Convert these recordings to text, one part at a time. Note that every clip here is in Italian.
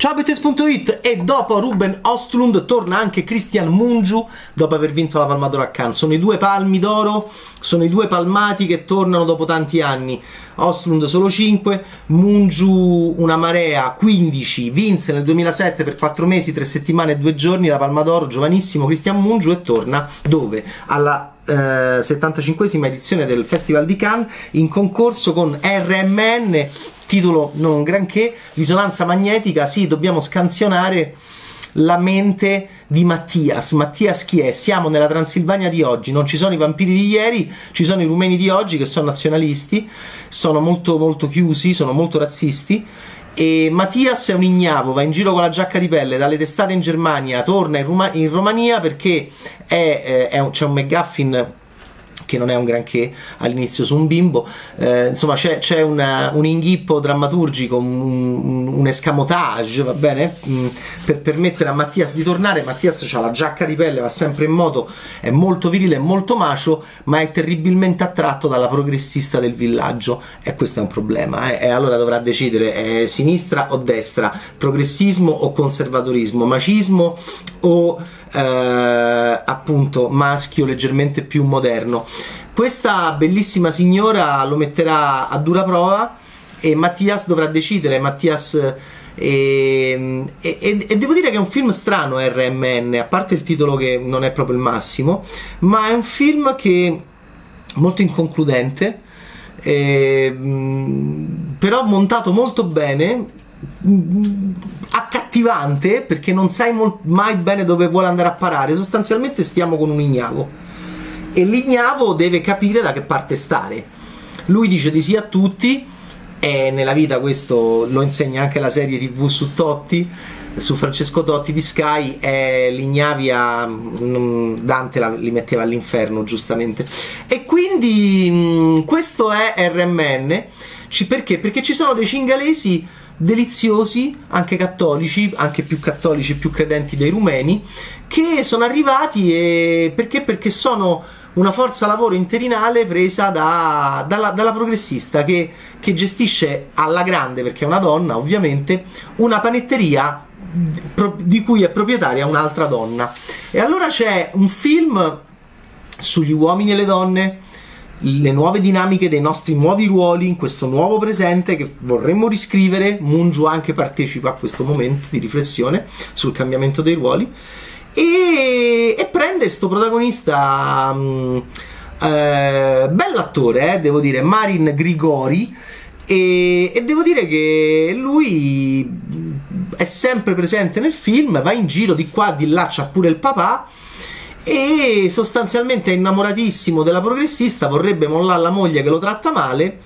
Ciao Bettes.it e dopo Ruben Ostlund torna anche Christian Mungiu dopo aver vinto la Palma d'Oro a Cannes. Sono i due palmi d'oro, sono i due palmati che tornano dopo tanti anni. Ostlund solo 5, Mungiu una marea 15, vinse nel 2007 per 4 mesi, 3 settimane e 2 giorni la Palma d'Oro, giovanissimo Christian Mungiu e torna dove? Alla eh, 75esima edizione del Festival di Cannes in concorso con RMN titolo non granché, risonanza magnetica, sì, dobbiamo scansionare la mente di Mattias. Mattias chi è? Siamo nella Transilvania di oggi, non ci sono i vampiri di ieri, ci sono i rumeni di oggi che sono nazionalisti, sono molto molto chiusi, sono molto razzisti. E Mattias è un ignavo, va in giro con la giacca di pelle dalle testate in Germania, torna in, Ruma- in Romania perché è, è un, un McGuffin che non è un granché all'inizio su un bimbo. Eh, insomma, c'è, c'è una, un inghippo drammaturgico, un, un escamotage, va bene? Mm, per permettere a Mattias di tornare. Mattias ha la giacca di pelle, va sempre in moto, è molto virile, è molto macio, ma è terribilmente attratto dalla progressista del villaggio. E questo è un problema. Eh? E allora dovrà decidere è sinistra o destra, progressismo o conservatorismo, macismo o eh, appunto maschio leggermente più moderno. Questa bellissima signora lo metterà a dura prova e Mattias dovrà decidere. Mattias. E, e, e, devo dire che è un film strano RMN, a parte il titolo che non è proprio il massimo, ma è un film che molto inconcludente, eh, però montato molto bene, accattivante perché non sai mai bene dove vuole andare a parare. Sostanzialmente stiamo con un ignavo e l'ignavo deve capire da che parte stare. Lui dice di sì a tutti e nella vita questo lo insegna anche la serie TV su Totti su Francesco Totti di Sky e l'ignavia mm, Dante la, li metteva all'inferno giustamente e quindi mm, questo è RMN perché? perché ci sono dei cingalesi deliziosi, anche cattolici, anche più cattolici, più credenti dei rumeni, che sono arrivati e perché? Perché sono una forza lavoro interinale presa da, dalla, dalla, progressista che, che, gestisce alla grande, perché è una donna ovviamente, una panetteria di cui è proprietaria un'altra donna. E allora c'è un film sugli uomini e le donne le nuove dinamiche dei nostri nuovi ruoli in questo nuovo presente che vorremmo riscrivere. Mungiu anche partecipa a questo momento di riflessione sul cambiamento dei ruoli. E, e prende questo protagonista um, eh, bell'attore, eh, devo dire, Marin Grigori. E, e devo dire che lui è sempre presente nel film, va in giro di qua, di là, c'ha pure il papà e sostanzialmente è innamoratissimo della progressista, vorrebbe mollare la moglie che lo tratta male,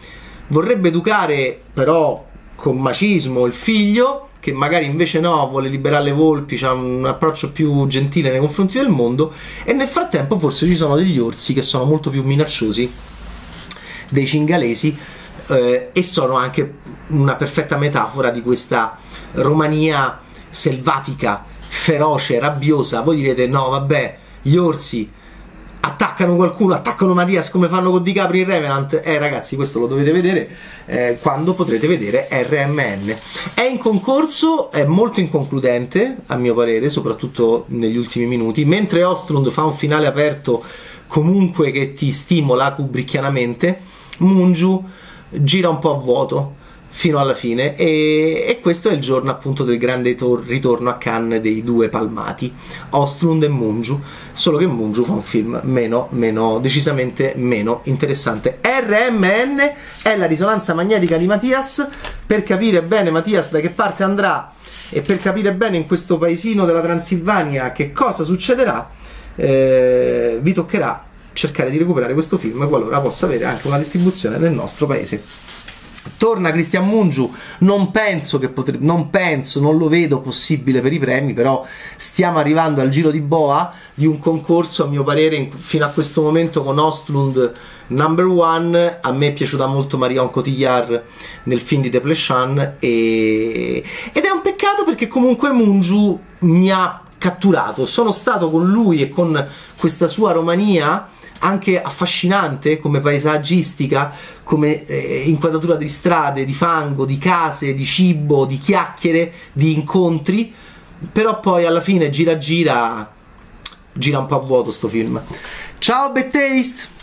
vorrebbe educare però con macismo il figlio che magari invece no, vuole liberare le volpi, ha un approccio più gentile nei confronti del mondo e nel frattempo forse ci sono degli orsi che sono molto più minacciosi dei cingalesi eh, e sono anche una perfetta metafora di questa Romania selvatica, feroce, rabbiosa. Voi direte no, vabbè, gli orsi attaccano qualcuno, attaccano Mattias come fanno con DiCaprio in Revenant. Eh ragazzi, questo lo dovete vedere eh, quando potrete vedere RMN. È in concorso, è molto inconcludente a mio parere, soprattutto negli ultimi minuti, mentre Ostrund fa un finale aperto comunque che ti stimola kubrickianamente, Munju gira un po' a vuoto fino alla fine. E, e, questo è il giorno appunto del grande tor- ritorno a Cannes dei due palmati Ostrund e Mungiu. Solo che Mungiu fa un film meno, meno decisamente meno interessante. RMN è la risonanza magnetica di Mattias per capire bene Mattias da che parte andrà e per capire bene in questo paesino della Transilvania che cosa succederà eh, vi toccherà cercare di recuperare questo film qualora possa avere anche una distribuzione nel nostro paese Torna Cristian Mungiu, non penso che potrebbe, non penso, non lo vedo possibile per i premi, però stiamo arrivando al giro di boa di un concorso, a mio parere, in, fino a questo momento con Ostlund number one. A me è piaciuta molto Marion Cotillard nel film di Deplechan e... ed è un peccato perché comunque Mungiu mi ha catturato. Sono stato con lui e con questa sua Romania anche affascinante come paesaggistica, come eh, inquadratura di strade, di fango, di case, di cibo, di chiacchiere, di incontri, però poi alla fine gira gira gira un po' a vuoto sto film. Ciao Bad!